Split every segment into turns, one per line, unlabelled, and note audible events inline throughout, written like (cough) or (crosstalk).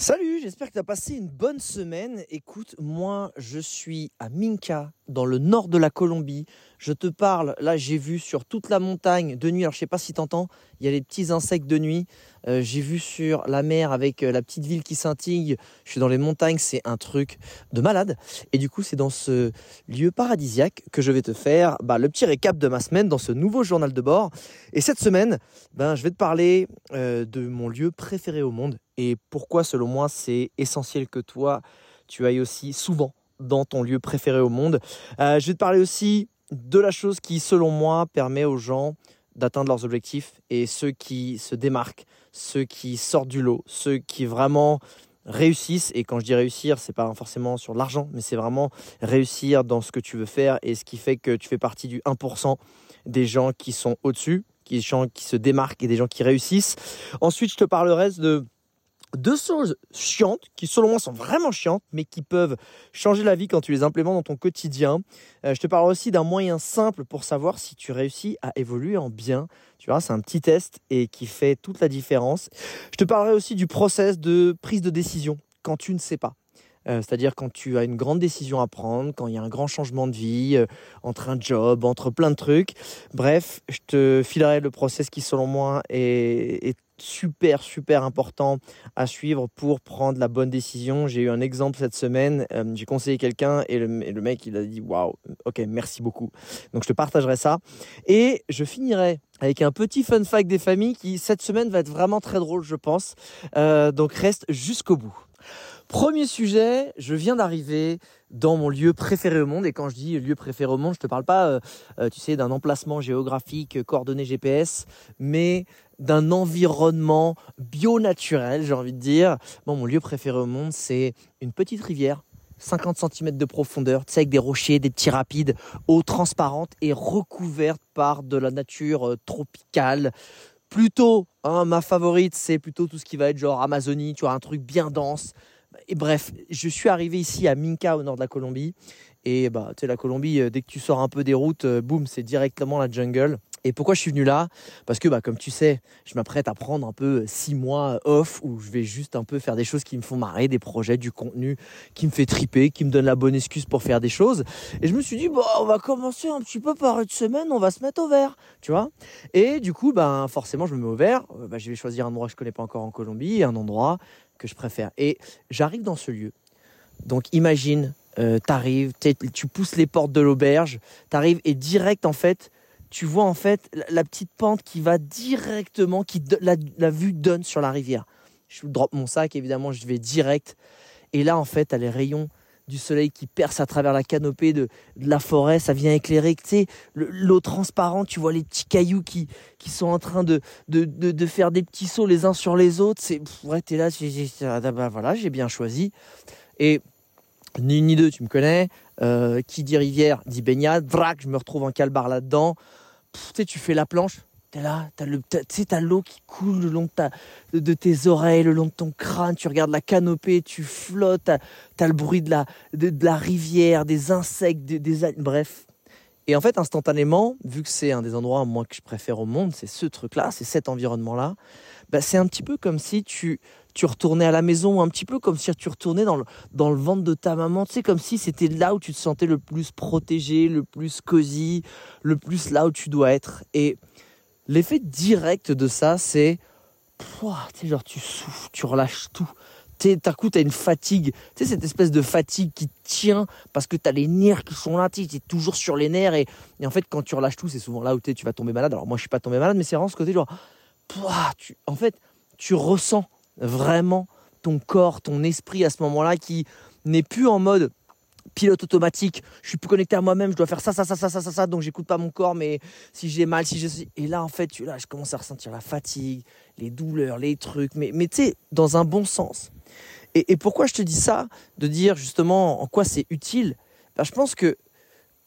Salut, j'espère que tu as passé une bonne semaine. Écoute, moi je suis à Minka, dans le nord de la Colombie. Je te parle, là j'ai vu sur toute la montagne de nuit, alors je sais pas si tu entends, il y a les petits insectes de nuit. Euh, j'ai vu sur la mer avec euh, la petite ville qui scintille. Je suis dans les montagnes, c'est un truc de malade. Et du coup, c'est dans ce lieu paradisiaque que je vais te faire bah, le petit récap de ma semaine dans ce nouveau journal de bord. Et cette semaine, ben, je vais te parler euh, de mon lieu préféré au monde et pourquoi, selon moi, c'est essentiel que toi, tu ailles aussi souvent dans ton lieu préféré au monde. je vais te parler aussi de la chose qui, selon moi, permet aux gens d'atteindre leurs objectifs et ceux qui se démarquent, ceux qui sortent du lot, ceux qui vraiment réussissent. Et quand je dis réussir, c'est pas forcément sur l'argent, mais c'est vraiment réussir dans ce que tu veux faire et ce qui fait que tu fais partie du 1% des gens qui sont au-dessus, des gens qui se démarquent et des gens qui réussissent. Ensuite, je te parlerai de deux choses chiantes, qui selon moi sont vraiment chiantes, mais qui peuvent changer la vie quand tu les implémentes dans ton quotidien. Euh, je te parle aussi d'un moyen simple pour savoir si tu réussis à évoluer en bien. Tu vois, c'est un petit test et qui fait toute la différence. Je te parlerai aussi du process de prise de décision quand tu ne sais pas. Euh, c'est-à-dire quand tu as une grande décision à prendre, quand il y a un grand changement de vie, euh, entre un job, entre plein de trucs. Bref, je te filerai le process qui, selon moi, est, est super super important à suivre pour prendre la bonne décision. J'ai eu un exemple cette semaine, euh, j'ai conseillé quelqu'un et le, mec il a dit waouh, ok merci beaucoup. Donc je te partagerai ça et je finirai avec un petit fun fact des familles qui cette semaine va être vraiment très drôle je pense. Euh, donc reste jusqu'au bout. Premier sujet, je viens d'arriver dans mon lieu préféré au monde. Et quand je dis lieu préféré au monde, je te parle pas, euh, tu sais, d'un emplacement géographique, coordonnées GPS, mais d'un environnement bio-naturel, j'ai envie de dire. Bon, mon lieu préféré au monde, c'est une petite rivière 50 cm de profondeur, tu sais, avec des rochers, des petits rapides, eau transparente et recouverte par de la nature euh, tropicale. Plutôt, hein, ma favorite, c'est plutôt tout ce qui va être genre Amazonie, tu vois, un truc bien dense, et bref, je suis arrivé ici à Minka au nord de la Colombie. Et bah, tu sais, la Colombie, euh, dès que tu sors un peu des routes, euh, boum, c'est directement la jungle. Et pourquoi je suis venu là? Parce que, bah, comme tu sais, je m'apprête à prendre un peu six mois off où je vais juste un peu faire des choses qui me font marrer, des projets, du contenu qui me fait triper, qui me donne la bonne excuse pour faire des choses. Et je me suis dit, bah, on va commencer un petit peu par une semaine, on va se mettre au vert, tu vois? Et du coup, bah, forcément, je me mets au vert. Euh, bah, je vais choisir un endroit que je connais pas encore en Colombie, un endroit que je préfère. Et j'arrive dans ce lieu. Donc imagine, euh, tu arrives, tu pousses les portes de l'auberge, tu arrives et direct en fait, tu vois en fait la, petite pente qui va directement, qui la, la, vue donne sur la rivière. Je drop mon sac, évidemment, je vais direct. Et là en fait, as les rayons du soleil qui perce à travers la canopée de, la forêt, ça vient éclairer, tu sais, l'eau transparente, tu vois les petits cailloux qui, qui sont en train de, de, faire des petits sauts les uns sur les autres, c'est, ouais, t'es là, ah, bah, voilà, j'ai bien choisi. Et ni une ni deux, tu me connais, euh, qui dit rivière dit baignade, vrac, je me retrouve en calbar là-dedans, tu sais, tu fais la planche, T'es là, t'as le, t'as l'eau qui coule le long de, ta, de, tes oreilles, le long de ton crâne. Tu regardes la canopée, tu flottes. T'as, as le bruit de la, de, la rivière, des insectes, des, des, bref. Et en fait, instantanément, vu que c'est un des endroits moi que je préfère au monde, c'est ce truc-là, c'est cet environnement-là. Bah, c'est un petit peu comme si tu, tu retournais à la maison, un petit peu comme si tu retournais dans le, dans le ventre de ta maman. Tu sais, comme si c'était là où tu te sentais le plus protégé, le plus cosy, le plus là où tu dois être. Et L'effet direct de ça, c'est. Tu genre, tu souffles, tu relâches tout. D'un coup, tu une fatigue. Tu sais, cette espèce de fatigue qui tient parce que tu as les nerfs qui sont là. Tu es toujours sur les nerfs. Et, en fait, quand tu relâches tout, c'est souvent là où tu vas tomber malade. Alors, moi, je suis pas tombé malade, mais c'est vraiment ce côté genre. Tu, en fait, tu ressens vraiment ton corps, ton esprit à ce moment-là qui n'est plus en mode pilote automatique, je suis plus connecté à moi-même, je dois faire ça, ça, ça, ça, ça, ça, donc j'écoute pas mon corps, mais si j'ai mal, si je Et là, en fait, là, je commence à ressentir la fatigue, les douleurs, les trucs, mais, mais tu sais, dans un bon sens. Et, pourquoi je te dis ça De dire justement en quoi c'est utile? Ben, Je pense que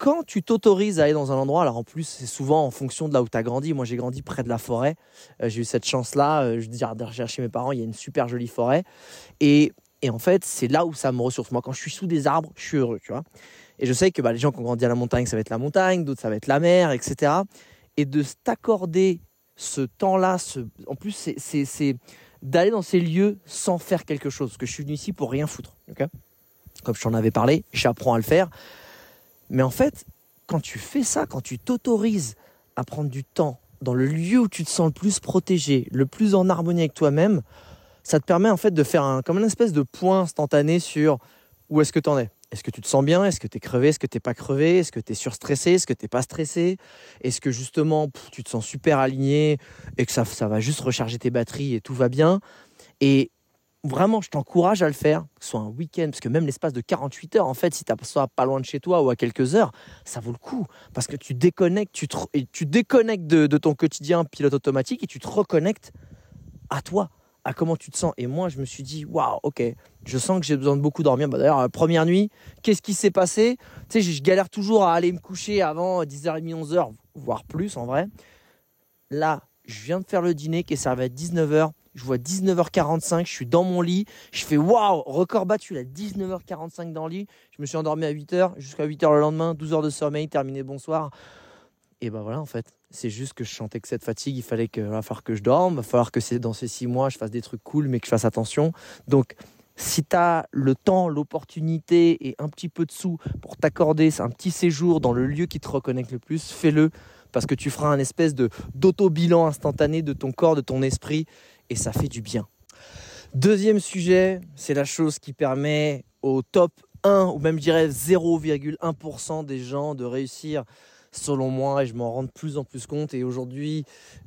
quand tu t'autorises à aller dans un endroit, alors en plus, c'est souvent en fonction de là où tu as grandi. Moi, j'ai grandi près de la forêt. Euh, j'ai eu cette chance-là. Euh, je dire, derrière chez mes parents, il y a une super jolie forêt. Et et en fait, c'est là où ça me ressource. Moi, quand je suis sous des arbres, je suis heureux, tu vois. Et je sais que bah, les gens qui ont grandi à la montagne, ça va être la montagne, d'autres, ça va être la mer, etc. Et de t'accorder ce temps-là, ce... en plus, c'est d'aller dans ces lieux sans faire quelque chose. Parce que je suis venu ici pour rien foutre. Comme je t'en avais parlé, j'apprends à le faire. Mais en fait, quand tu fais ça, quand tu t'autorises à prendre du temps dans le lieu où tu te sens le plus protégé, le plus en harmonie avec toi-même, ça te permet en fait de faire comme une espèce de point instantané sur où est-ce que tu en es. Est-ce que tu te sens bien? Est-ce que tu es crevé? Est-ce que tu n'es pas crevé? Est-ce que tu es surstressé? Est-ce que tu n'es pas stressé? Est-ce que justement tu te sens super aligné et que ça, ça va juste recharger tes batteries et tout va bien? Vraiment, je t'encourage à le faire, que ce soit un week-end, parce que même l'espace de 48 heures, en fait, si tu as pas loin de chez toi ou à quelques heures, ça vaut le coup. Parce que tu déconnectes, tu, déconnectes de, ton quotidien pilote automatique et tu te reconnectes à toi à comment tu te sens. Et moi, je me suis dit, waouh, ok, je sens que j'ai besoin de beaucoup dormir. Bah, D'ailleurs, la première nuit, qu'est-ce qui s'est passé? Tu sais, je galère toujours à aller me coucher avant 10h30, 11h, voire plus en vrai. Là, je viens de faire le dîner qui est servi à 19h. Je vois 19h45, je suis dans mon lit. Je fais waouh, record battu, là, 19h45 dans le lit. Je me suis endormi à 8h, jusqu'à 8h le lendemain, 12 h de sommeil, terminé, bonsoir. Et ben voilà, en fait, c'est juste que je sentais que cette fatigue, il fallait que, va falloir que je dorme, il va falloir que c'est dans ces six mois, je fasse des trucs cool, mais que je fasse attention. Donc, si tu as le temps, l'opportunité et un petit peu de sous pour t'accorder un petit séjour dans le lieu qui te reconnecte le plus, fais-le parce que tu feras un espèce de d'auto-bilan instantané de ton corps, de ton esprit et ça fait du bien. Deuxième sujet, c'est la chose qui permet au top 1 ou même je dirais 0,1% des gens de réussir selon moi, et je m'en rends de plus en plus compte. Et aujourd'hui,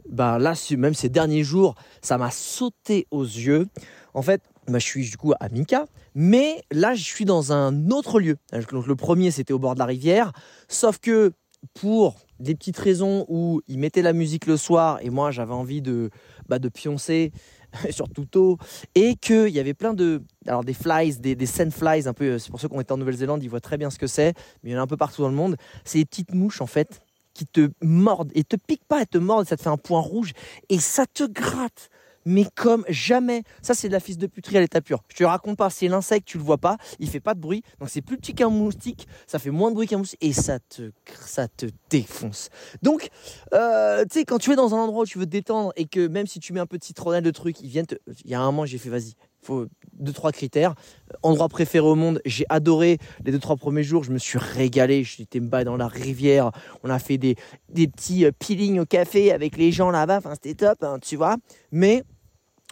bah là, même ces derniers jours, ça m'a sauté aux yeux. En fait, bah, je suis du coup à Mika, mais là, je suis dans un autre lieu. Le premier, c'était au bord de la rivière, sauf que pour des petites raisons où ils mettaient la musique le soir et moi j'avais envie de, bah, de pioncer (laughs) surtout tôt, et qu'il y avait plein de, alors des flies, des, des flies, un peu, c'est pour ceux qui ont été en Nouvelle-Zélande, ils voient très bien ce que c'est, mais il y en a un peu partout dans le monde. C'est des petites mouches en fait qui te mordent et te piquent pas, elles te mordent, ça te fait un point rouge et ça te gratte mais comme jamais. Ça, c'est de la fils de puterie à l'état pur. Je te raconte pas, c'est l'insecte, tu le vois pas, il fait pas de bruit, donc c'est plus petit qu'un moustique, ça fait moins de bruit qu'un moustique, et ça te, ça te défonce. Donc, euh, tu sais, quand tu es dans un endroit où tu veux te détendre, et que même si tu mets un peu de de trucs, ils viennent te... Il y a un moment, j'ai fait, vas-y, faut deux trois critères. Endroit préféré au monde, j'ai adoré les deux trois premiers jours, je me suis régalé, j'étais me dans la rivière, on a fait des, des petits euh, peelings au café avec les gens là-bas, enfin c'était top, hein, tu vois. Mais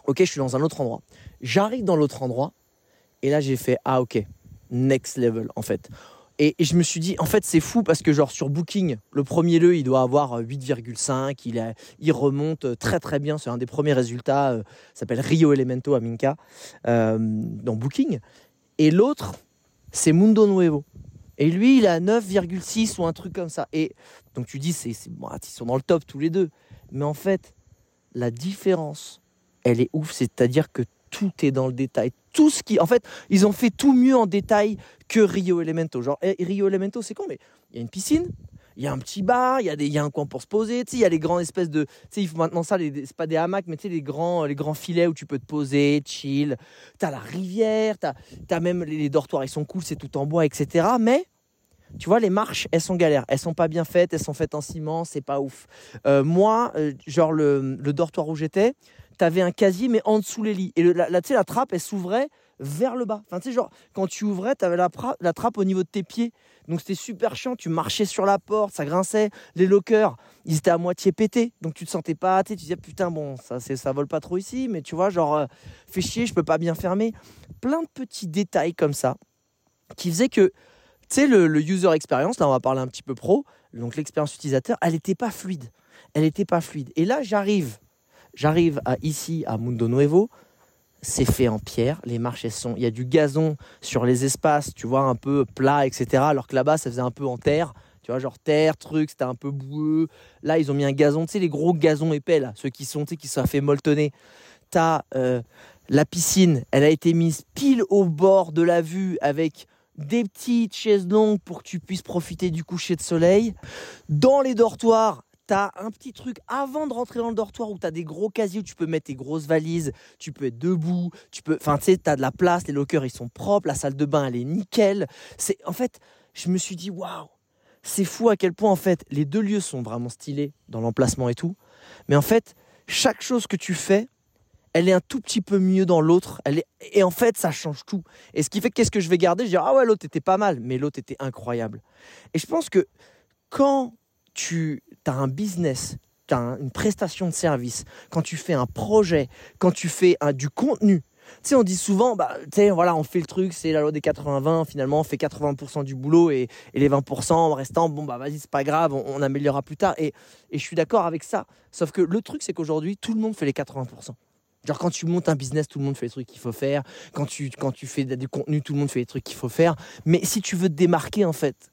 ok, je suis dans un autre endroit. J'arrive dans l'autre endroit et là j'ai fait ah ok, next level en fait. Et, je me suis dit, en fait, c'est fou parce que, genre, sur Booking, le premier lieu, il doit avoir 8,5. Il, il remonte très, très bien. C'est un des premiers résultats. Euh, s'appelle Rio Elemento à Minka, euh, dans Booking. Et l'autre, c'est Mundo Nuevo. Et lui, il a 9,6 ou un truc comme ça. Et donc, tu dis, c'est, bon, ils sont dans le top tous les deux. Mais en fait, la différence elle est ouf. C'est-à-dire que tout est dans le détail. Tout ce qui, en fait, ils ont fait tout mieux en détail que Rio Elemento. Genre eh, Rio Elemento, c'est con, mais il y a une piscine, il y a un petit bar, il y a des, il y a un coin pour se poser. Il y a les grandes espèces de, tu sais, maintenant ça, c'est pas des hamacs, mais tu sais, les grands, les grands filets où tu peux te poser, chill. T'as la rivière, t'as, as même les, dortoirs, ils sont cool, c'est tout en bois, etc. Mais tu vois, les marches, elles sont galères. Elles sont pas bien faites, elles sont faites en ciment, c'est pas ouf. Euh, moi, euh, genre le, le dortoir où j'étais, tu avais un casier, mais en dessous les lits. Et la, la, la trappe, elle s'ouvrait vers le bas. Enfin, tu sais, genre, quand tu ouvrais, tu avais la, la, trappe au niveau de tes pieds. Donc, c'était super chiant. Tu marchais sur la porte, ça grinçait. Les lockers, ils étaient à moitié pétés. Donc, tu te sentais pas, tu disais, putain, bon, ça, ça vole pas trop ici, mais tu vois, genre, euh, fais chier, je peux pas bien fermer. Plein de petits détails comme ça qui faisaient que, tu sais, le, le, user experience, là, on va parler un petit peu pro, donc l'expérience utilisateur, elle n'était pas fluide. Elle n'était pas fluide. Et là, j'arrive J'arrive à, ici à Mundo Nuevo, c'est fait en pierre, les marches sont, il y a du gazon sur les espaces, tu vois, un peu plat, etc. Alors que là-bas, ça faisait un peu en terre, tu vois, genre terre, truc, c'était un peu boueux. Là, ils ont mis un gazon, tu sais, les gros gazons épais, là, ceux qui sont, tu sais, qui sont fait molletonner. T'as euh, la piscine, elle a été mise pile au bord de la vue avec des petites chaises longues pour que tu puisses profiter du coucher de soleil. Dans les dortoirs, T'as un petit truc avant de rentrer dans le dortoir où tu as des gros casiers où tu peux mettre tes grosses valises, tu peux être debout, tu peux enfin tu sais tu as de la place, les lockers ils sont propres, la salle de bain elle est nickel. C'est en fait, je me suis dit waouh, c'est fou à quel point en fait les deux lieux sont vraiment stylés dans l'emplacement et tout, mais en fait, chaque chose que tu fais, elle est un tout petit peu mieux dans l'autre. Elle est... Et en fait, ça change tout. Et ce qui fait qu'est-ce que je vais garder? Je vais dire, ah ouais, l'autre était pas mal, mais l'autre était incroyable. Et je pense que quand tu as un business, tu as une prestation de service, quand tu fais un projet, quand tu fais un, du contenu, tu sais, on dit souvent, bah, tu sais, voilà, on fait le truc, c'est la loi des 80-20, finalement, on fait 80% du boulot et, les 20% restants, bon, bah, vas-y, c'est pas grave, on, améliorera plus tard. Et, et je suis d'accord avec ça. Sauf que le truc, c'est qu'aujourd'hui, tout le monde fait les 80%. Genre quand tu montes un business, tout le monde fait les trucs qu'il faut faire. Quand tu, quand tu fais du contenu, tout le monde fait les trucs qu'il faut faire. Mais si tu veux te démarquer, en fait,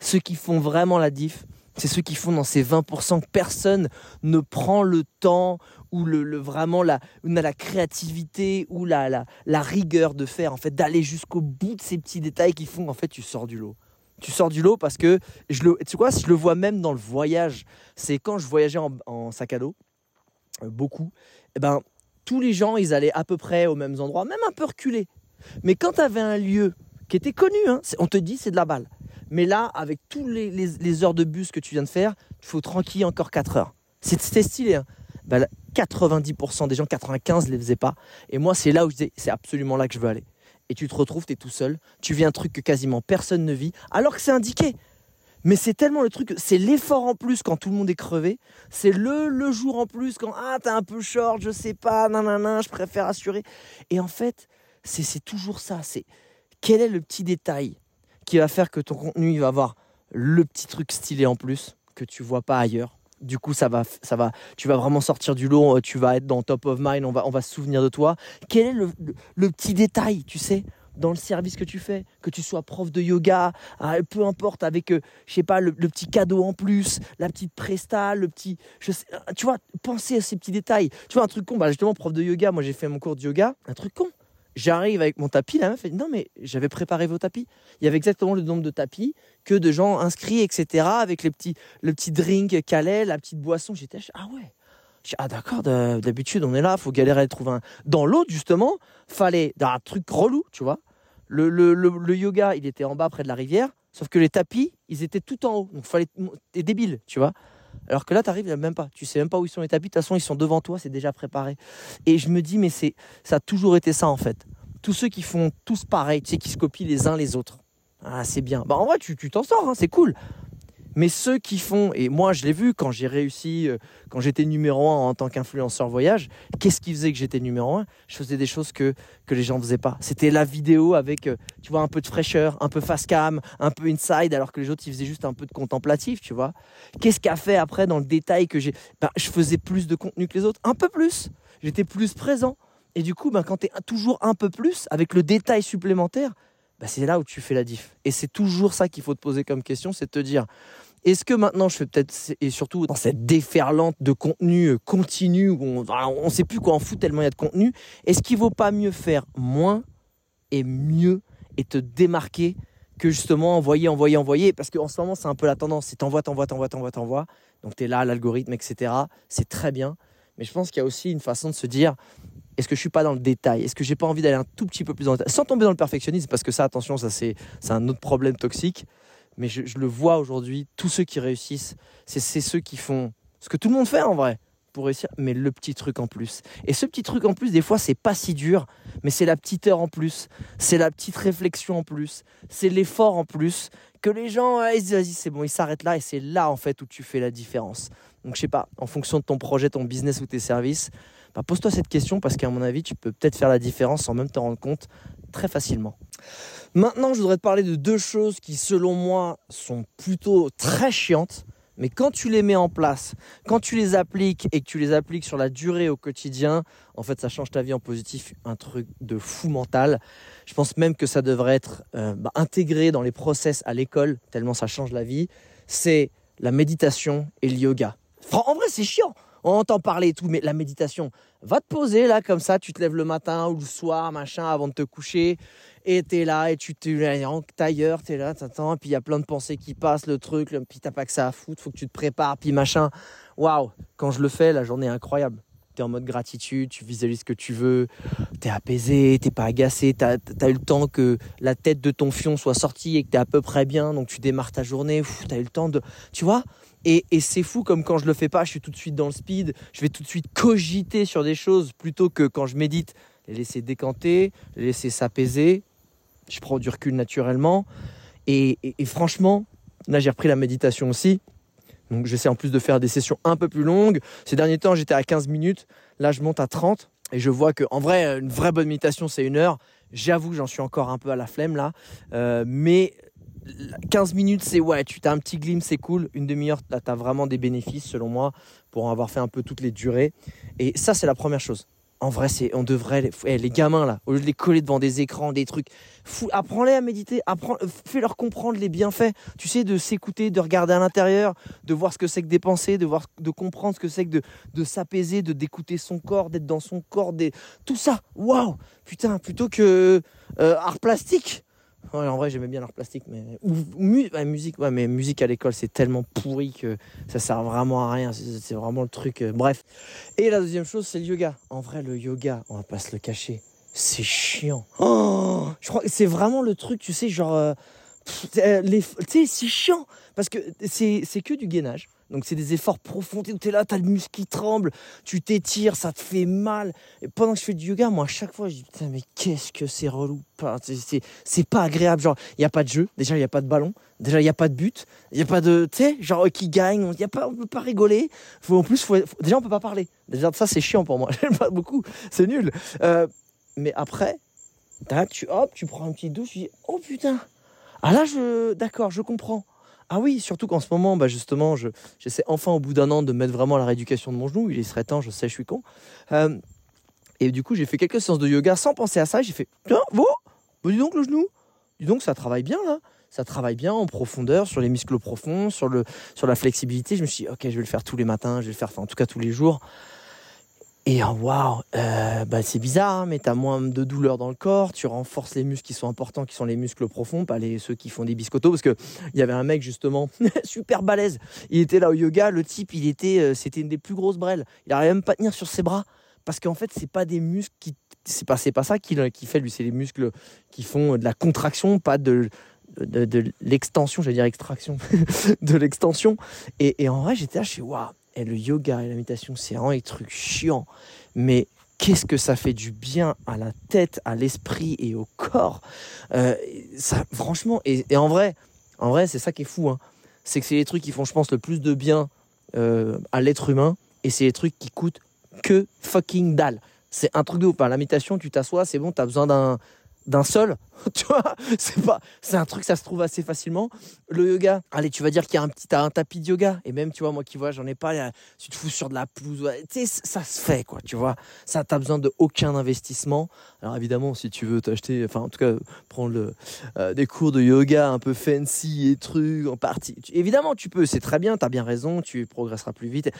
ceux qui font vraiment la diff, c'est ceux qui font dans ces 20% que personne ne prend le temps ou le, vraiment la, la créativité ou la, la, la, rigueur de faire, en fait, d'aller jusqu'au bout de ces petits détails qui font en fait, tu sors du lot. Tu sors du lot parce que, je le, tu vois, je le vois même dans le voyage. C'est quand je voyageais en, sac à dos, euh, beaucoup, eh ben, tous les gens, ils allaient à peu près aux mêmes endroits, même un peu reculés. Mais quand tu avais un lieu qui était connu, hein, on te dit c'est de la balle. Mais là, avec toutes les, heures de bus que tu viens de faire, il faut tranquille encore 4 heures. C'était stylé. Hein. 90% bah, des gens, 95 ne les faisaient pas. Et moi, c'est là où je disais, c'est absolument là que je veux aller. Et tu te retrouves, tu es tout seul. Tu vis un truc que quasiment personne ne vit, alors que c'est indiqué. Mais c'est tellement le truc, c'est l'effort en plus quand tout le monde est crevé. C'est le, le jour en plus quand, ah, t'es un peu short, je sais pas, nanana, je préfère assurer. Et en fait, c'est toujours ça. C'est quel est le petit détail qui va faire que ton contenu il va avoir le petit truc stylé en plus que tu vois pas ailleurs. Du coup, ça va, ça va, tu vas vraiment sortir du lot, tu vas être dans top of mind, on va, on va se souvenir de toi. Quel est le, petit détail, tu sais, dans le service que tu fais, que tu sois prof de yoga, ah, peu importe, avec, euh, je sais pas, le, petit cadeau en plus, la petite presta, le petit, je sais, tu vois, pensez à ces petits détails. Tu vois, un truc con, bah justement, prof de yoga, moi j'ai fait mon cours de yoga, un truc con. J'arrive avec mon tapis, la meuf fait Non, mais j'avais préparé vos tapis. Il y avait exactement le nombre de tapis que de gens inscrits, etc. Avec les petits, le petit drink calais, la petite boisson. J'étais Ah ouais. Ah d'accord, d'habitude on est là, faut galérer à trouver un. Dans l'autre, justement, fallait un truc relou, tu vois. Le, le, le, yoga, il était en bas près de la rivière, sauf que les tapis, ils étaient tout en haut. Donc fallait. T'es débile, tu vois. Alors que là, tu arrives, même pas. Tu sais même pas où ils sont les tapis. De toute façon, ils sont devant toi, c'est déjà préparé. Et je me dis, mais c'est, ça a toujours été ça en fait. Tous ceux qui font tous pareil, tu sais, qui se copient les uns les autres. Ah, c'est bien. Bah, en vrai, tu t'en sors, hein, c'est cool. Mais ceux qui font, et moi je l'ai vu quand j'ai réussi, euh, quand j'étais numéro un en tant qu'influenceur voyage, qu'est-ce qui faisait que j'étais numéro un? Je faisais des choses que, que les gens ne faisaient pas. C'était la vidéo avec, euh, tu vois, un peu de fraîcheur, un peu fast cam, un peu inside, alors que les autres ils faisaient juste un peu de contemplatif, tu vois. Qu'est-ce qu'a fait après dans le détail que j'ai? Ben, Je faisais plus de contenu que les autres, un peu plus. J'étais plus présent. Et du coup, ben, quand tu es toujours un peu plus, avec le détail supplémentaire, ben, c'est là où tu fais la diff. Et c'est toujours ça qu'il faut te poser comme question, c'est de te dire, est-ce que maintenant je fais peut-être, et surtout dans cette déferlante de contenu euh, continu, où on ne sait plus quoi en foutre tellement il y a de contenu, est-ce qu'il vaut pas mieux faire moins et mieux et te démarquer que justement envoyer, envoyer, envoyer? Parce qu'en ce moment, c'est un peu la tendance, c'est t'envoies, t'envoies, t'envoies, t'envoies, t'envoies. Donc tu es là, l'algorithme, etc. C'est très bien. Mais je pense qu'il y a aussi une façon de se dire, est-ce que je suis pas dans le détail? Est-ce que j'ai pas envie d'aller un tout petit peu plus dans le détail? Sans tomber dans le perfectionnisme, parce que ça, attention, ça c'est un autre problème toxique mais je, le vois aujourd'hui, tous ceux qui réussissent, c'est ceux qui font ce que tout le monde fait en vrai pour réussir, mais le petit truc en plus. Et ce petit truc en plus, des fois, c'est pas si dur, mais c'est la petite heure en plus, c'est la petite réflexion en plus, c'est l'effort en plus, que les gens, ils disent, vas-y, c'est bon, ils s'arrêtent là, et c'est là, en fait, où tu fais la différence. Donc, je sais pas, en fonction de ton projet, ton business ou tes services, bah, pose-toi cette question, parce qu'à mon avis, tu peux peut-être faire la différence sans même te rendre compte très facilement. Maintenant, je voudrais te parler de deux choses qui, selon moi, sont plutôt très chiantes. Mais quand tu les mets en place, quand tu les appliques et que tu les appliques sur la durée au quotidien, en fait, ça change ta vie en positif, un truc de fou mental. Je pense même que ça devrait être euh, bah, intégré dans les process à l'école, tellement ça change la vie. C'est la méditation et le yoga. En vrai, c'est chiant on entend parler et tout, mais la méditation, va te poser là comme ça, tu te lèves le matin ou le soir, machin, avant de te coucher, et t'es là, et tu t'es ailleurs, t'es là, t'attends, puis il y a plein de pensées qui passent, le truc, puis t'as pas que ça à foutre, faut que tu te prépares, puis machin. Waouh, quand je le fais, la journée est incroyable. T'es en mode gratitude, tu visualises ce que tu veux, t'es apaisé, t'es pas agacé, t'as as eu le temps que la tête de ton fion soit sortie et que t'es à peu près bien, donc tu démarres ta journée, t'as eu le temps de. Tu vois Et, c'est fou comme quand je le fais pas, je suis tout de suite dans le speed, je vais tout de suite cogiter sur des choses plutôt que quand je médite, les laisser décanter, les laisser s'apaiser. Je prends du recul naturellement. Et, franchement, là j'ai repris la méditation aussi. Donc j'essaie en plus de faire des sessions un peu plus longues. Ces derniers temps j'étais à 15 minutes, là je monte à 30 et je vois que en vrai une vraie bonne méditation c'est une heure. J'avoue j'en suis encore un peu à la flemme là, Euh, mais 15 minutes, c'est ouais, tu as un petit glim, c'est cool. Une demi-heure, là, tu as vraiment des bénéfices, selon moi, pour en avoir fait un peu toutes les durées. Et ça, c'est la première chose. En vrai, c'est, on devrait, les, eh, les gamins là, au lieu de les coller devant des écrans, des trucs, apprends-les à méditer, apprends, euh, fais-leur comprendre les bienfaits. Tu sais, de s'écouter, de regarder à l'intérieur, de voir ce que c'est que des pensées, de voir, de comprendre ce que c'est que de, de s'apaiser, de d'écouter son corps, d'être dans son corps, des, tout ça. Waouh, putain, plutôt que euh, art plastique. En vrai, j'aimais bien l'art plastique, mais ou, musique, ouais, mais musique à l'école, c'est tellement pourri que ça sert vraiment à rien. C'est vraiment le truc. euh, bref. Et la deuxième chose, c'est le yoga. En vrai, le yoga, on va pas se le cacher, c'est chiant. Oh, je crois que c'est vraiment le truc, tu sais, genre, euh, euh, tu sais, c'est chiant parce que c'est que du gainage. Donc c'est des efforts profonds. Tu es là, t'as le muscle qui tremble, tu t'étires, ça te fait mal. Et pendant que je fais du yoga, moi, à chaque fois, je dis putain, mais qu'est-ce que c'est relou. C'est- pas agréable. Genre, il y a pas de jeu. Déjà, il y a pas de ballon. Déjà, il y a pas de but. Il y a pas de, tu sais, genre qui gagne. On y a pas, on peut pas rigoler. En plus, faut, déjà, on peut pas parler. Déjà, ça, c'est chiant pour moi. (laughs) J'aime pas beaucoup. C'est nul. Euh, mais après, tu hop, tu prends un petit douche. Tu dis, oh putain. Ah là, je, d'accord, je comprends. Ah oui, surtout qu'en ce moment, bah justement, je, j'essaie enfin au bout d'un an de mettre vraiment la rééducation de mon genou. Il serait temps, je sais, je suis con. Euh, et du coup, j'ai fait quelques séances de yoga sans penser à ça. J'ai fait, tiens, vous, bah dis donc le genou. Dis donc, ça travaille bien là. Ça travaille bien en profondeur, sur les muscles profonds, sur, sur la flexibilité. Je me suis dit, ok, je vais le faire tous les matins, je vais le faire, enfin, en tout cas tous les jours. Et waouh, euh, bah, c'est bizarre, hein, mais tu as moins de douleur dans le corps, tu renforces les muscles qui sont importants, qui sont les muscles profonds, pas ceux qui font des biscottos, parce que il y avait un mec justement (laughs) super balèze, il était là au yoga, le type, il était, euh, c'était une des plus grosses brelles, il n'arrivait même pas à tenir sur ses bras, parce qu'en fait, c'est pas des muscles qui, c'est pas, ça qui, qui fait, lui, c'est les muscles qui font de la contraction, pas de, de, de l'extension, j'allais dire extraction, (laughs) de l'extension, et, et en vrai, j'étais là, je suis waouh, et le yoga et la méditation, c'est vraiment des trucs. Mais qu'est-ce que ça fait du bien à la tête, à l'esprit et au corps. Euh, franchement, et, en vrai, c'est ça qui est fou. hein. C'est que c'est les trucs qui font, je pense, le plus de bien euh, à l'être humain. Et c'est les trucs qui coûtent que fucking dalle. C'est un truc de ouf. Enfin, la méditation, tu t'assois, c'est bon, t'as besoin d'un d'un seul, (laughs) tu vois, c'est pas, c'est un truc, ça se trouve assez facilement. Le yoga, allez, tu vas dire qu'il y a un petit, t'as un tapis de yoga, et même, tu vois, moi qui vois, j'en ai pas, là, tu te fous sur de la pelouse, tu sais, ça se fait, quoi, tu vois. Ça, t'as besoin de aucun investissement. Alors évidemment, si tu veux t'acheter, enfin, en tout cas, prendre le, euh, des cours de yoga un peu fancy et trucs en partie, tu- évidemment, tu peux, c'est très bien, t'as bien raison, tu progresseras plus vite.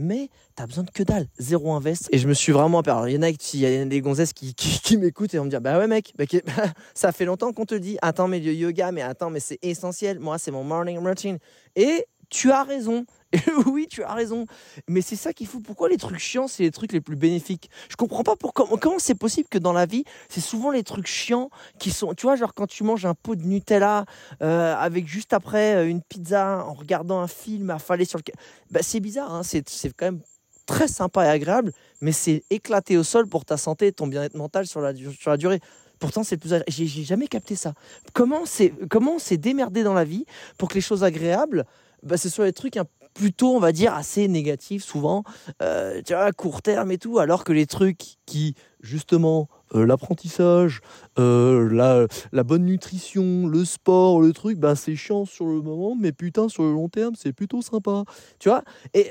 Mais t'as besoin de que dalle, zéro invest. Et je me suis vraiment perdu. Il y en a, qui- il y a des gonzesses qui, m'écoutent et vont me dire Bah ouais, mec, bah, (laughs) ça fait longtemps qu'on te dit. Attends, mais le yoga, mais attends, mais c'est essentiel. Moi, c'est mon morning routine. Et tu as raison. (laughs) Oui, tu as raison. Mais c'est ça qu'il faut. Pourquoi les trucs chiants, c'est les trucs les plus bénéfiques? Je comprends pas pourquoi. Comment c'est possible que dans la vie, c'est souvent les trucs chiants qui sont. Tu vois, genre quand tu manges un pot de Nutella euh, avec juste après euh, une pizza en regardant un film affalé sur le. Bah, c'est bizarre, hein, c'est quand même très sympa et agréable, mais c'est éclaté au sol pour ta santé et ton bien-être mental sur la, sur la durée. Pourtant, c'est le plus. J'ai jamais capté ça. Comment c'est comment s'est démerdé dans la vie pour que les choses agréables, bah, ce soit des trucs un- plutôt, on va dire, assez négatifs souvent, euh, tu vois, court terme et tout, alors que les trucs qui, justement, euh, l'apprentissage, euh, la, la bonne nutrition, le sport, le truc, bah, c'est chiant sur le moment, mais putain, sur le long terme, c'est plutôt sympa. Tu vois? Et,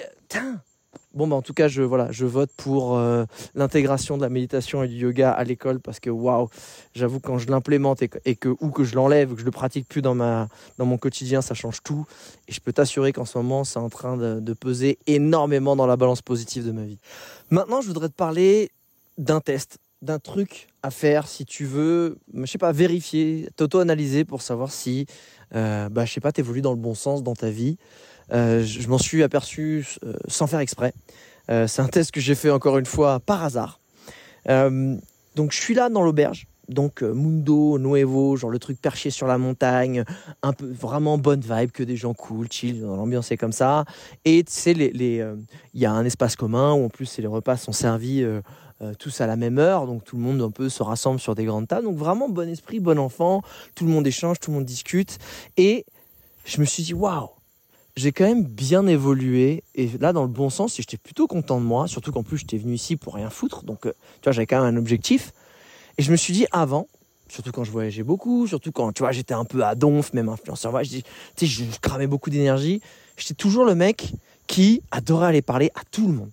Bon, bah, en tout cas, je, voilà, je vote pour euh, l'intégration de la méditation et du yoga à l'école parce que, waouh, j'avoue, quand je l'implémente et que, ou que je l'enlève, que je le pratique plus dans, ma, dans mon quotidien, ça change tout. Et je peux t'assurer qu'en ce moment, c'est en train de, de peser énormément dans la balance positive de ma vie. Maintenant, je voudrais te parler d'un test, d'un truc à faire si tu veux, je sais pas, vérifier, t'auto-analyser pour savoir si, euh, bah, je sais pas, t'évolues dans le bon sens dans ta vie. Euh, je m'en suis aperçu euh, sans faire exprès. Euh, c'est un test que j'ai fait encore une fois par hasard. Donc je suis là dans l'auberge, donc Mundo Nuevo, genre le truc perché sur la montagne, un peu vraiment bonne vibe, que des gens cool, chill, l'ambiance est comme ça. Et sais, les, il y a un espace commun où en plus les repas sont servis tous à la même heure, donc tout le monde un peu se rassemble sur des grandes tables. Donc vraiment bon esprit, bon enfant, tout le monde échange, tout le monde discute. Et je me suis dit, waouh, j'ai quand même bien évolué et là dans le bon sens j'étais plutôt content de moi surtout qu'en plus j'étais venu ici pour rien foutre donc tu vois j'avais quand même un objectif et je me suis dit avant, surtout quand je voyageais beaucoup, surtout quand tu vois j'étais un peu à donf, même influenceur, je, tu sais, je cramais beaucoup d'énergie. J'étais toujours le mec qui adorait aller parler à tout le monde.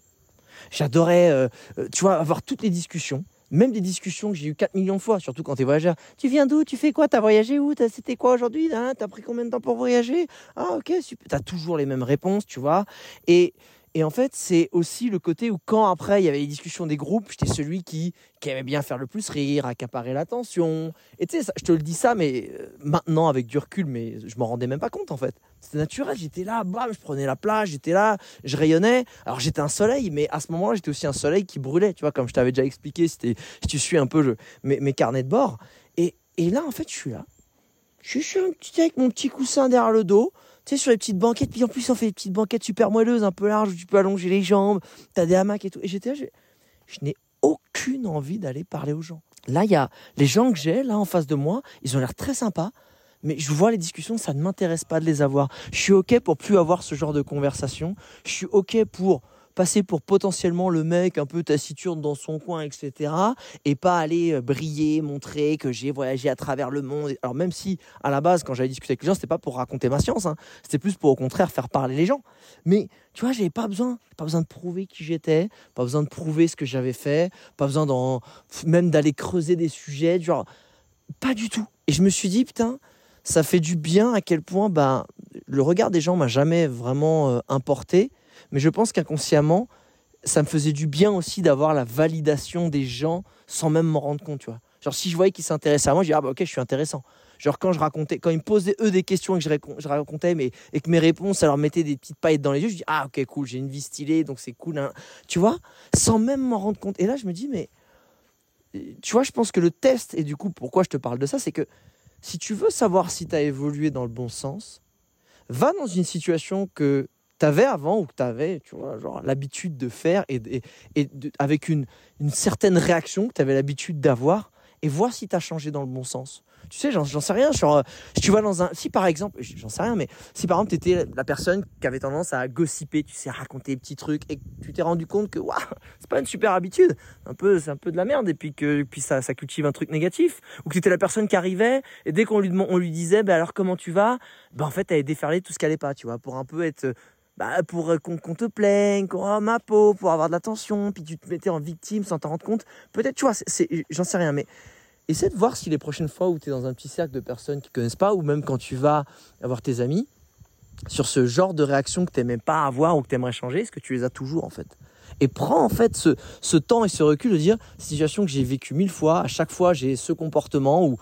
J'adorais, euh, euh, tu vois, avoir toutes les discussions, même des discussions que j'ai eu 4 millions de fois, surtout quand tu es voyageur. Tu viens d'où? Tu fais quoi? T'as voyagé où? C'était quoi aujourd'hui? Hein? T'as pris combien de temps pour voyager? Ah ok, super. T'as toujours les mêmes réponses, tu vois. Et et en fait, c'est aussi le côté où quand après il y avait les discussions des groupes, j'étais celui qui, qui aimait bien faire le plus rire, accaparer l'attention. Et tu sais, je te le dis ça, mais euh, maintenant avec du recul, mais je m'en rendais même pas compte en fait. C'était naturel, j'étais là, bam, je prenais la plage, j'étais là, je rayonnais. Alors j'étais un soleil, mais à ce moment-là, j'étais aussi un soleil qui brûlait, tu vois, comme je t'avais déjà expliqué, si tu suis un peu mes, carnets de bord. Et, et là, en fait, je suis là. Je suis un petit avec mon petit coussin derrière le dos sais, sur les petites banquettes. Puis en plus, on fait des petites banquettes super moelleuses, un peu larges, où tu peux allonger les jambes. Tu as des hamacs et tout. Et j'étais là, je, n'ai aucune envie d'aller parler aux gens. Là, il y a les gens que j'ai, là, en face de moi, ils ont l'air très sympas. Mais je vois les discussions, ça ne m'intéresse pas de les avoir. Je suis OK pour plus avoir ce genre de conversation. Je suis OK pour passer pour potentiellement le mec un peu taciturne dans son coin, etc. Et pas aller euh, briller, montrer que j'ai voyagé à travers le monde. Alors même si à la base, quand j'avais discuté avec les gens, c'était pas pour raconter ma science, hein. c'était plus pour au contraire faire parler les gens. Mais tu vois, j'avais pas besoin, pas besoin de prouver qui j'étais, pas besoin de prouver ce que j'avais fait, pas besoin même d'aller creuser des sujets, genre pas du tout. Et je me suis dit putain, ça fait du bien à quel point bah le regard des gens m'a jamais vraiment euh, importé mais je pense qu'inconsciemment, ça me faisait du bien aussi d'avoir la validation des gens sans même m'en rendre compte, tu vois. Genre, si je voyais qu'ils s'intéressaient à moi, je dis, ah bah ok, je suis intéressant. Genre, quand je racontais, quand ils me posaient eux des questions et que je, racontais, mais, et que mes réponses, ça leur mettait des petites paillettes dans les yeux, je dis, ah ok, cool, j'ai une vie stylée, donc c'est cool. Hein. Tu vois, sans même m'en rendre compte. Et là, je me dis, mais tu vois, je pense que le test, et du coup, pourquoi je te parle de ça, c'est que si tu veux savoir si tu as évolué dans le bon sens, va dans une situation que t'avais avant ou que t'avais, tu vois, genre l'habitude de faire et, et, avec une, une certaine réaction que tu avais l'habitude d'avoir et voir si tu as changé dans le bon sens. Tu sais, j'en sais rien. Genre, si tu vas dans un. Si par exemple, j'en sais rien, mais si par exemple tu étais la personne qui avait tendance à gossiper, tu sais, raconter des petits trucs et que tu t'es rendu compte que waouh, c'est pas une super habitude, un peu, c'est un peu de la merde et puis que puis ça, ça cultive un truc négatif. Ou que tu étais la personne qui arrivait et dès qu'on lui, on lui disait, bah alors comment tu vas? Bah en fait, elle déferlé tout ce qu'elle allait pas, tu vois, pour un peu être bah, pour euh, qu'on te plaigne, qu'on oh, ma peau, pour avoir de l'attention, puis tu te mettais en victime sans t'en rendre compte. Peut-être, tu vois, j'en sais rien, mais essaie de voir si les prochaines fois où tu es dans un petit cercle de personnes qui ne connaissent pas, ou même quand tu vas avoir tes amis, sur ce genre de réaction que tu n'aimais pas avoir ou que tu aimerais changer, est-ce que tu les as toujours en fait? Et prends en fait ce, temps et ce recul de dire situation que j'ai vécu mille fois, à chaque fois j'ai ce comportement ou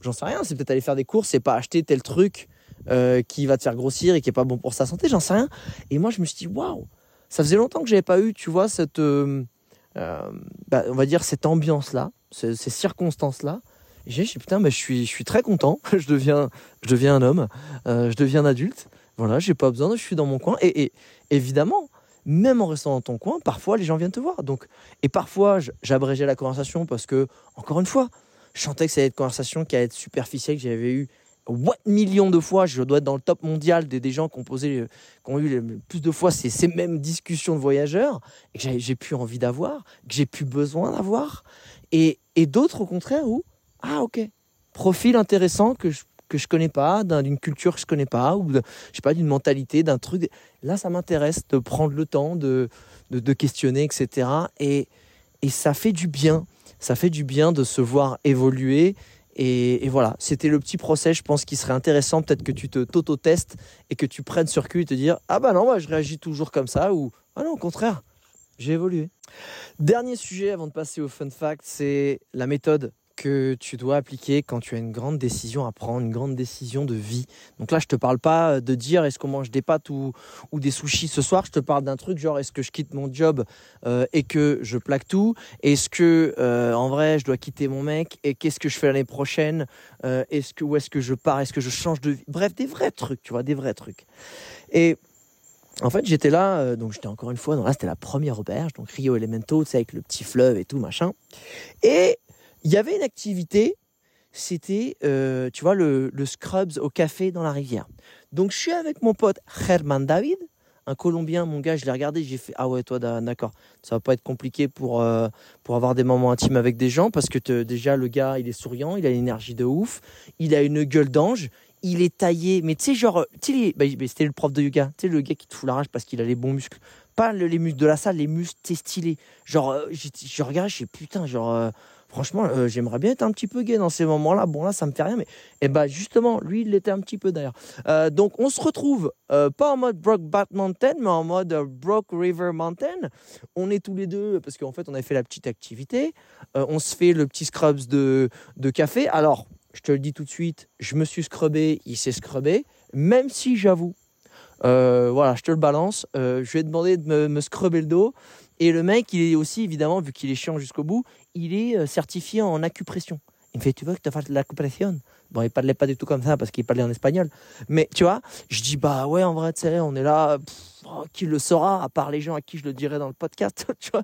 j'en sais rien, c'est peut-être aller faire des courses, c'est pas acheter tel truc euh, qui va te faire grossir et qui est pas bon pour sa santé, j'en sais rien. Et moi, je me suis dit, waouh, ça faisait longtemps que j'avais pas eu, tu vois, cette, euh, euh, bah, on va dire cette ambiance-là, ces, circonstances-là. Et j'ai dit, putain, je suis, je suis très content. (laughs) je deviens, je deviens un homme, je deviens un adulte. Voilà, j'ai pas besoin, je suis dans mon coin. Et, et, évidemment, même en restant dans ton coin, parfois les gens viennent te voir. Donc, et parfois, j'abrégeais la conversation parce que, encore une fois, je sentais que être une conversation qui allait être superficielle, que j'avais eu what millions de fois, je dois être dans le top mondial des, gens qui ont, posé, qui ont eu plus de fois ces, mêmes discussions de voyageurs, et que j'ai plus envie d'avoir, que j'ai plus besoin d'avoir, et, et d'autres au contraire où, ah ok, profil intéressant que je que je connais pas, d'une culture que je connais pas, ou je sais pas, d'une mentalité, d'un truc. Là, ça m'intéresse de prendre le temps de, de, de, questionner, etc. Et, et ça fait du bien. Ça fait du bien de se voir évoluer et, voilà, c'était le petit procès, je pense, qui serait intéressant. Peut-être que tu te t'auto-testes et que tu prennes sur cul et te dire Ah bah non, moi je réagis toujours comme ça, ou Ah non, au contraire, j'ai évolué. Dernier sujet avant de passer au fun fact, c'est la méthode que tu dois appliquer quand tu as une grande décision à prendre, une grande décision de vie. Donc là, je te parle pas de dire est-ce qu'on mange des pâtes ou, des sushis ce soir. Je te parle d'un truc genre est-ce que je quitte mon job euh, et que je plaque tout Est-ce que euh, en vrai je dois quitter mon mec Et qu'est-ce que je fais l'année prochaine euh, Est-ce que où est-ce que je pars Est-ce que je change de vie? Bref, des vrais trucs, tu vois, des vrais trucs. Et en fait, j'étais là, donc j'étais encore une fois, là c'était la première auberge, donc Rio Elemento, tu sais, avec le petit fleuve et tout, machin. Et il y avait une activité, c'était, euh, tu vois, le, scrubs au café dans la rivière. Donc je suis avec mon pote Herman David, un Colombien, mon gars, je l'ai regardé, j'ai fait ah ouais toi d'accord, ça va pas être compliqué pour euh, pour avoir des moments intimes avec des gens parce que déjà le gars il est souriant, il a l'énergie de ouf, il a une gueule d'ange, il est taillé, mais tu sais genre, tu sais bah, c'était le prof de yoga, tu sais le gars qui te fout la rage parce qu'il a les bons muscles, pas les muscles de la salle, les muscles t'es stylé, genre euh, je regarde, je sais putain genre Franchement, euh, j'aimerais bien être un petit peu gay dans ces moments-là. Bon, là, ça me fait rien, mais eh ben, justement, lui, il l'était un petit peu d'ailleurs. Euh, donc, on se retrouve euh, pas en mode Brokeback Mountain, mais en mode Broke River Mountain. On est tous les deux, parce qu'en fait, on avait fait la petite activité. on se fait le petit scrubs de, café. Alors, je te le dis tout de suite, je me suis scrubé, il s'est scrubé, même si j'avoue, voilà, je te le balance, je vais demander de me, me scrubber le dos. Et le mec, il est aussi, évidemment, vu qu'il est chiant jusqu'au bout, il est euh, certifié en acupression. Il me fait, tu veux que tu fasses de l'acupression? Bon, il parlait pas du tout comme ça parce qu'il parlait en espagnol. Mais tu vois, je dis, bah ouais, en vrai, tu sais, on est là, oh, qui le saura, à part les gens à qui je le dirai dans le podcast, (laughs) tu vois.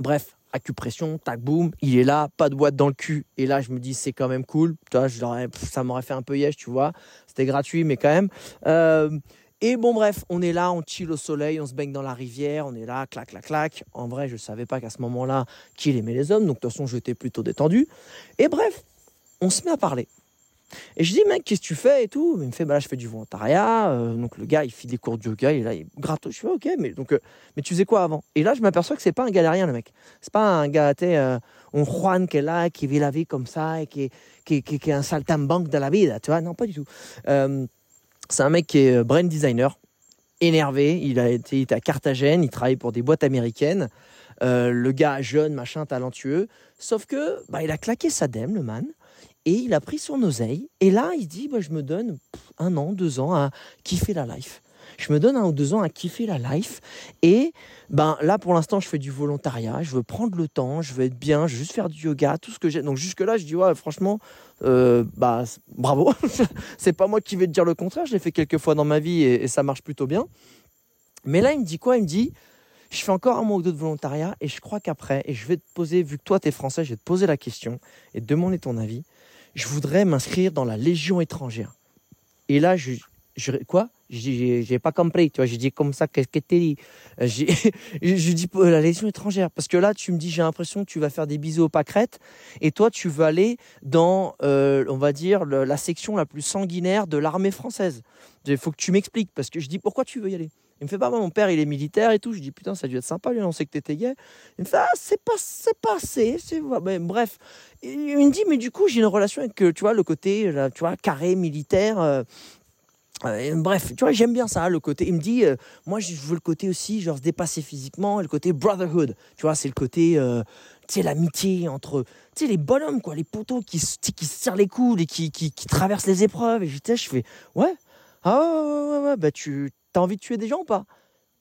Bref, acupression, tac, boum, il est là, pas de boîte dans le cul. Et là, je me dis, c'est quand même cool. Tu vois, ça m'aurait fait un peu yesh, tu vois. C'était gratuit, mais quand même. Euh, et bon, bref, on est là, on chill au soleil, on se baigne dans la rivière, on est là, clac, clac, clac. En vrai, je ne savais pas qu'à ce moment-là, qu'il aimait les hommes, donc de toute façon, j'étais plutôt détendu. Et bref, on se met à parler. Et je dis, mec, qu'est-ce que tu fais et tout? Il me fait, bah là, je fais du volontariat. Euh, donc le gars, il fait des cours de yoga, il est là, il gratte. Je fais, ok, mais, donc, euh, mais tu faisais quoi avant? Et là, je m'aperçois que c'est pas un galérien, le mec. C'est pas un gars, tu euh, un Juan qui est là, qui vit la vie comme ça et qui est, qui, est un saltimbanque de la vie, tu vois? Non, pas du tout. C'est un mec qui est euh, brain designer, énervé. Il a été à Carthagène, il travaille pour des boîtes américaines. Euh, le gars jeune, machin, talentueux. Sauf que bah, il a claqué sa dème, le man, et il a pris son oseille. Et là, il dit bah, Je me donne un an, deux ans à kiffer la life je me donne un ou deux ans à kiffer la life. Et ben là, pour l'instant, je fais du volontariat. Je veux prendre le temps. Je veux être bien. Je veux juste faire du yoga, tout ce que j'ai. Donc jusque là, je dis ouais, franchement, euh, bah bravo. (laughs) c'est pas moi qui vais te dire le contraire. Je l'ai fait quelques fois dans ma vie et, ça marche plutôt bien. Mais là, il me dit quoi? Il me dit je fais encore un mois ou deux de volontariat et je crois qu'après, et je vais te poser, vu que toi tu es français, je vais te poser la question et te demander ton avis. Je voudrais m'inscrire dans la Légion étrangère. Et là, je, je quoi? J'ai pas compris, tu vois. J'ai dit comme ça, qu'est-ce que tu dit? (laughs) Je dis la légion étrangère. Parce que là, tu me dis, j'ai l'impression que tu vas faire des bisous aux pâquerettes. Et toi, tu vas aller dans, euh, on va dire, la section la plus sanguinaire de l'armée française. Il faut que tu m'expliques. Parce que je dis, pourquoi tu veux y aller? Il me fait pas, bah, mon père, il est militaire et tout. Je dis, putain, ça a dû être sympa, lui, on sait que t'étais gay. Il me fait, ah, c'est pas, c'est pas assez. bref. il me dit, mais du coup, j'ai une relation avec, tu vois, le côté, tu vois, carré, militaire. Euh, euh, bref, tu vois, j'aime bien ça, le côté. Il me dit, euh, moi, je veux le côté aussi, genre, se dépasser physiquement, le côté brotherhood. Tu vois, c'est le côté, euh, tu sais, l'amitié entre, tu sais, les bonhommes, quoi, les poteaux qui, qui se serrent les coudes et qui, qui, traversent les épreuves. Et je, je fais, ouais, ah ouais, ouais, ouais, bah, tu as envie de tuer des gens ou pas?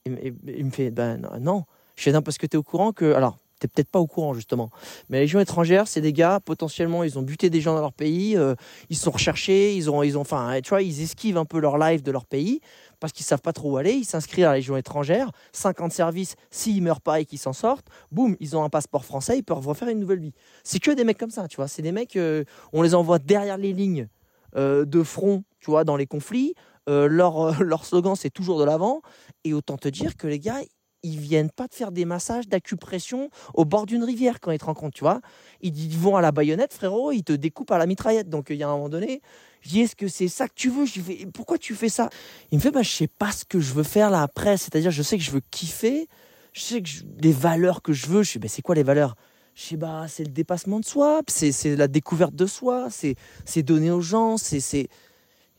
Il, il, me fait, ben non. Je fais, non, parce que tu es au courant que, alors, t'es peut-être pas au courant justement. Mais les Légion étrangère, c'est des gars potentiellement, ils ont buté des gens dans leur pays, euh, ils sont recherchés, ils ont, ils ont, enfin, tu vois, ils esquivent un peu leur life de leur pays parce qu'ils savent pas trop où aller. Ils s'inscrivent à la Légion étrangère, 50 services, s'ils meurent pas et qu'ils s'en sortent, boum, ils ont un passeport français, ils peuvent refaire une nouvelle vie. C'est que des mecs comme ça, tu vois. C'est des mecs, euh, on les envoie derrière les lignes euh, de front, tu vois, dans les conflits. leur, (laughs) leur slogan, c'est toujours de l'avant. Et autant te dire que les gars, ils viennent pas te faire des massages d'acupression au bord d'une rivière quand ils te rencontrent, tu vois. Ils vont à la baïonnette, frérot, ils te découpent à la mitraillette. Donc il y a un moment donné, je dis est-ce que c'est ça que tu veux? Pourquoi tu fais ça? Il me fait bah je sais pas ce que je veux faire là après, c'est-à-dire je sais que je veux kiffer, je sais que les valeurs que je veux, je c'est quoi les valeurs? Je sais bah c'est le dépassement de soi, c'est la découverte de soi, c'est donner aux gens, c'est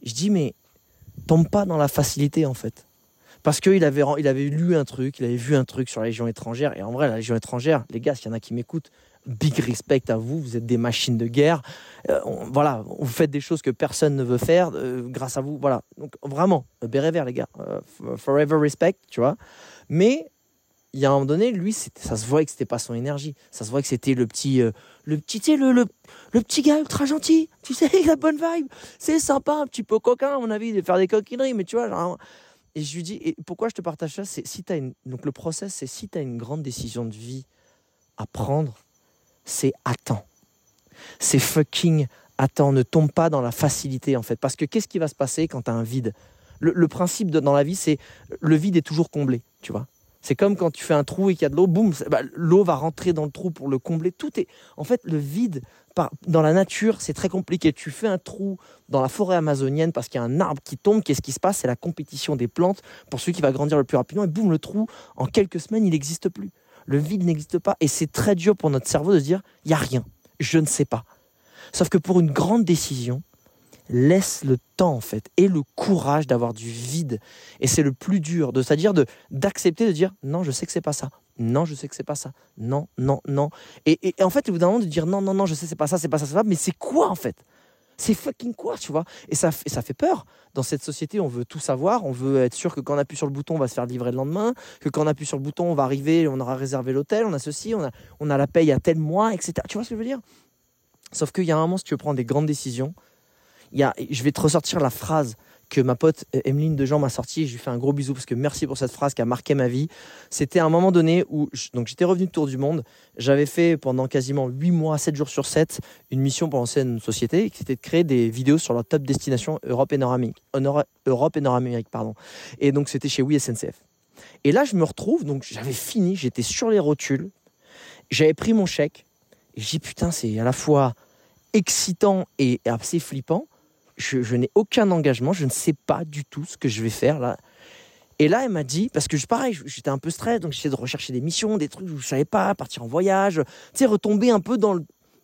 je dis mais tombe pas dans la facilité en fait parce qu'il avait, il avait lu un truc, il avait vu un truc sur la Légion étrangère. Et en vrai, la Légion étrangère, les gars, s'il y en a qui m'écoutent, big respect à vous, vous êtes des machines de guerre. Euh, voilà, vous faites des choses que personne ne veut faire euh, grâce à vous. Voilà, donc vraiment, béret vert les gars, forever respect, tu vois. Mais il y a un moment donné, lui, ça se voyait que c'était pas son énergie. Ça se voyait que c'était le petit, le petit, tu sais, le, le, petit gars ultra gentil. Tu sais, (laughs) la bonne vibe. C'est sympa, un petit peu coquin, à mon avis, de faire des coquineries, mais tu vois, genre, et je lui dis, et pourquoi je te partage ça? C'est si tu une. Donc le process, c'est si tu as une grande décision de vie à prendre, c'est attends. C'est fucking attends. Ne tombe pas dans la facilité, en fait. Parce que qu'est-ce qui va se passer quand tu as un vide? Le, principe dans la vie, c'est le vide est toujours comblé, tu vois? C'est comme quand tu fais un trou et qu'il y a de l'eau, boum, bah, l'eau va rentrer dans le trou pour le combler. Tout est. En fait, le vide, dans la nature, c'est très compliqué. Tu fais un trou dans la forêt amazonienne parce qu'il y a un arbre qui tombe. Qu'est-ce qui se passe? C'est la compétition des plantes pour celui qui va grandir le plus rapidement. Et boum, le trou, en quelques semaines, il n'existe plus. Le vide n'existe pas. Et c'est très dur pour notre cerveau de se dire il n'y a rien, je ne sais pas. Sauf que pour une grande décision, laisse le temps en fait et le courage d'avoir du vide et c'est le plus dur de c'est-à-dire d'accepter de dire non je sais que c'est pas ça non je sais que c'est pas ça. Non non non. Et, en fait au bout d'un moment de dire non non non je sais c'est pas ça c'est pas ça c'est pas mais c'est quoi en fait? C'est fucking quoi tu vois? Et ça ça fait peur. Dans cette société on veut tout savoir. On veut être sûr que quand on appuie sur le bouton on va se faire livrer le lendemain. Que quand on appuie sur le bouton on va arriver on aura réservé l'hôtel on a ceci on a on a la paye à tel mois etc tu vois ce que je veux dire? Sauf qu'il y a un moment si tu veux prendre des grandes décisions je vais te ressortir la phrase que ma pote euh, Emeline Dejean m'a sortie. Je lui fais un gros bisou parce que merci pour cette phrase qui a marqué ma vie. C'était un moment donné où donc j'étais revenu de tour du monde. J'avais fait pendant quasiment 8 mois, 7 jours sur 7, une mission pour lancer une société qui était de créer des vidéos sur leur top destination Europe et Nord-Amérique. Europe et Nord-Amérique, pardon. Et donc c'était chez Oui. Et là, je me retrouve, donc j'avais fini, j'étais sur les rotules, j'avais pris mon chèque. Et je dis putain, c'est à la fois excitant et assez flippant je, n'ai aucun engagement, je ne sais pas du tout ce que je vais faire là. Et là, elle m'a dit, parce que pareil, j'étais un peu stress, donc j'essayais de rechercher des missions, des trucs où je savais pas, partir en voyage, tu sais, retomber un peu dans,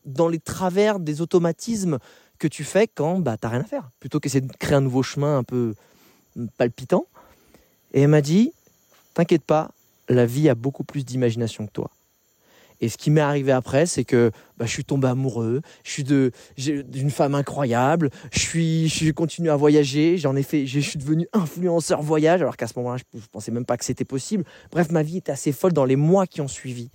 dans les travers des automatismes que tu fais quand bah, n'as rien à faire, plutôt qu'essayer de créer un nouveau chemin un peu palpitant. Et elle m'a dit, t'inquiète pas, la vie a beaucoup plus d'imagination que toi. Et ce qui m'est arrivé après, c'est que bah, je suis tombé amoureux, je suis d'une femme incroyable, je suis je continue à voyager, j'en ai fait, je suis devenu influenceur voyage alors qu'à ce moment-là, je, ne pensais même pas que c'était possible. Bref, ma vie était assez folle dans les mois qui ont suivi.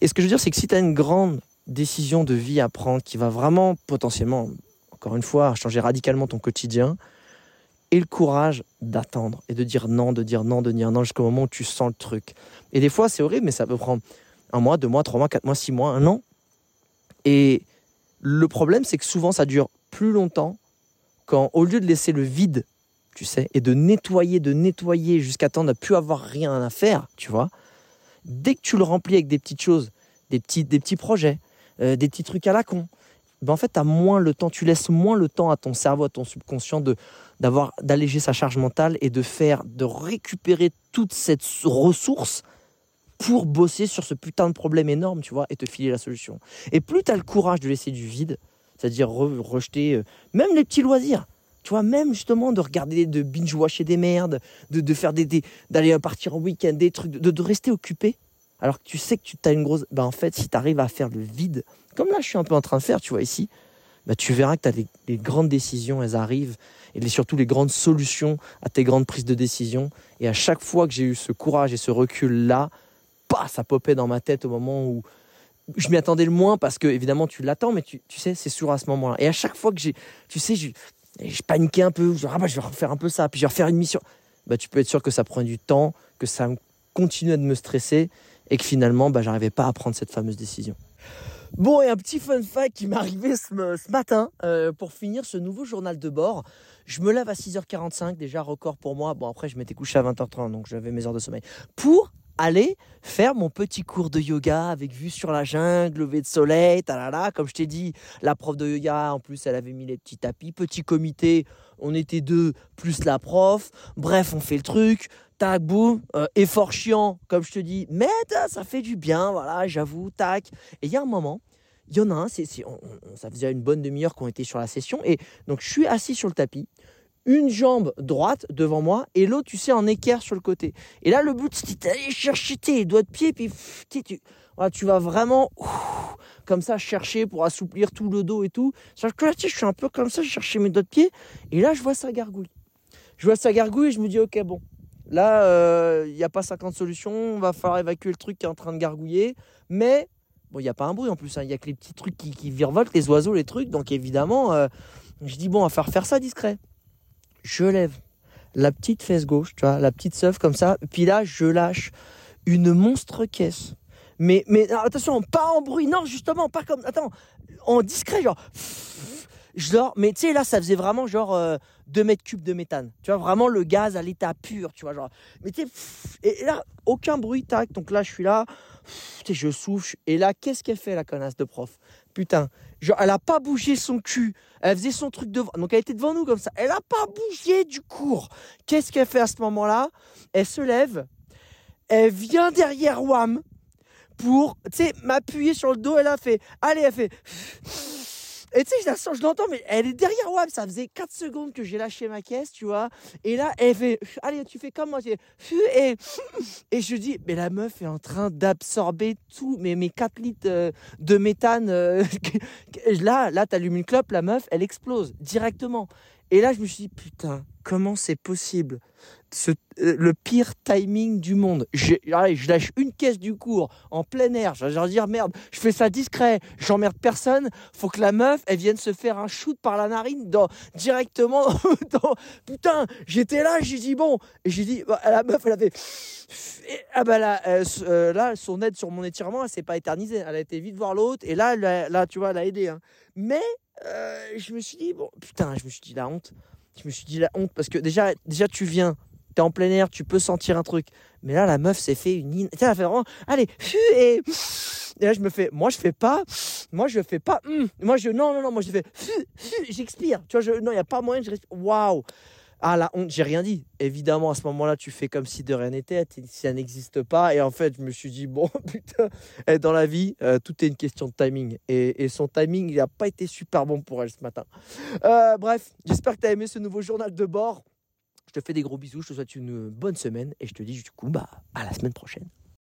Et ce que je veux dire, c'est que si tu as une grande décision de vie à prendre qui va vraiment potentiellement, encore une fois, changer radicalement ton quotidien, et le courage d'attendre et de dire non, de dire non, de dire non jusqu'au moment où tu sens le truc. Et des fois, c'est horrible, mais ça peut prendre un mois, deux mois, trois mois, quatre mois, six mois, un an. Et le problème, c'est que souvent, ça dure plus longtemps quand, au lieu de laisser le vide, tu sais, et de nettoyer, de nettoyer jusqu'à temps de plus avoir rien à faire, tu vois, dès que tu le remplis avec des petites choses, des petits, des petits projets, euh, des petits trucs à la con, ben en fait, as moins le temps, tu laisses moins le temps à ton cerveau, à ton subconscient d'alléger sa charge mentale et de faire, de récupérer toute cette ressource pour bosser sur ce putain de problème énorme, tu vois, et te filer la solution. Et plus tu as le courage de laisser du vide, c'est-à-dire rejeter euh, même les petits loisirs, tu vois, même justement de regarder, de binge-watcher des merdes, de, de faire des, d'aller partir en week-end, des trucs, de, de, rester occupé, alors que tu sais que tu as une grosse. Ben en fait, si tu arrives à faire le vide, comme là je suis un peu en train de faire, tu vois, ici, ben tu verras que tu as des, grandes décisions, elles arrivent, et surtout les grandes solutions à tes grandes prises de décision. Et à chaque fois que j'ai eu ce courage et ce recul-là, ça popait dans ma tête au moment où je m'y attendais le moins parce que évidemment tu l'attends, mais tu, sais, c'est sûr à ce moment-là. Et à chaque fois que j'ai, tu sais, je, je paniquais un peu, je, ah bah, je vais refaire un peu ça, puis je vais refaire une mission. Bah, tu peux être sûr que ça prend du temps, que ça continue de me stresser et que finalement, bah, j'arrivais pas à prendre cette fameuse décision. Bon, et un petit fun fact qui m'est arrivé ce, matin euh, pour finir ce nouveau journal de bord. Je me lève à 6h45, déjà record pour moi. Bon, après, je m'étais couché à 20h30, donc j'avais mes heures de sommeil. Pour aller faire mon petit cours de yoga avec vue sur la jungle, lever de soleil, talala. Comme je t'ai dit, la prof de yoga, en plus, elle avait mis les petits tapis. Petit comité, on était deux plus la prof. Bref, on fait le truc. Tac, boum. Euh, effort chiant, comme je te dis. Mais ça fait du bien, voilà, j'avoue, tac. Et il y a un moment, il y en a un, ça faisait une bonne demi-heure qu'on était sur la session. Et donc, je suis assis sur le tapis une jambe droite devant moi et l'autre, tu sais, en équerre sur le côté. Et là, le but, c'est d'aller chercher tes doigts de pied, puis tu, tu vas vraiment comme ça, chercher pour assouplir tout le dos et tout. Sauf que là, je suis un peu comme ça, je cherchais mes doigts de pied. Et là, je vois ça gargouille. Je vois ça gargouille et je me dis, ok, bon. Là, euh, il n'y a pas 50 solutions. On va falloir évacuer le truc qui est en train de gargouiller. Mais, bon, il n'y a pas un bruit en plus. hein. Il y a que les petits trucs qui, qui virevoltent, les oiseaux, les trucs. Donc, évidemment, euh, je dis, bon, on va faire faire ça discret. Je lève la petite fesse gauche, tu vois, la petite seuf comme ça. Puis là, je lâche une monstre caisse. Mais, mais attention, pas en bruit, non, justement, pas comme. Attends, en discret, genre. Genre, mais tu sais, là, ça faisait vraiment genre euh, 2 mètres cubes de méthane. Tu vois, vraiment le gaz à l'état pur, tu vois, genre. Mais tu sais, et là, aucun bruit, tac. Donc là, je suis là, sais, je souffle. Et là, qu'est-ce qu'elle fait, la connasse de prof? Putain, genre, elle a pas bougé son cul. Elle faisait son truc devant. Donc elle était devant nous comme ça. Elle a pas bougé du cours. Qu'est-ce qu'elle fait à ce moment-là? Elle se lève. Elle vient derrière Wam pour, tu sais, m'appuyer sur le dos. Elle a fait, allez, elle fait. Et tu sais, je l'entends, mais elle est derrière Wam. Ça faisait 4 secondes que j'ai lâché ma caisse, tu vois. Et là, elle fait, allez, tu fais comme moi. Et, et je dis, mais la meuf est en train d'absorber tout, mais mes 4 litres euh, de méthane. euh, (laughs) là, là, t'allumes une clope, la meuf, elle explose directement. Et là, je me suis dit, putain, comment c'est possible Ce- euh, Le pire timing du monde. Je, allez, je lâche une caisse du cours en plein air. Je vais dire, merde, je fais ça discret, j'emmerde personne. Faut que la meuf, elle vienne se faire un shoot par la narine dans, directement. (laughs) Putain, j'étais là, j'ai dit, bon. J'ai dit, bah, la meuf, elle avait. Ah bah là, euh, là, son aide sur mon étirement, elle s'est pas éternisée. Elle a été vite voir l'autre. Et là, a- là, tu vois, elle a aidé. hein. Mais euh, je me suis dit, bon, putain, je me suis dit la honte. Je me suis dit la honte parce que déjà, déjà tu viens, t'es en plein air, tu peux sentir un truc. Mais là, la meuf s'est fait une. in- sais, Elle fait vraiment, allez, et. Et là, je me fais, moi, je fais pas, moi, je fais pas, hum. moi, je, non, non, non, moi, je fais, j'expire. Tu vois, je, non, il n'y a pas moyen je respire. Waouh! Ah, la honte, j'ai rien dit. Évidemment, à ce moment-là, tu fais comme si de rien n'était, si ça n'existe pas. Et en fait, je me suis dit, bon, (laughs) putain, eh, dans la vie, euh, tout est une question de timing. Et, son timing, il n'a pas été super bon pour elle ce matin. Euh, bref, j'espère que tu as aimé ce nouveau journal de bord. Je te fais des gros bisous, je te souhaite une bonne semaine et je te dis du coup bah, à la semaine prochaine.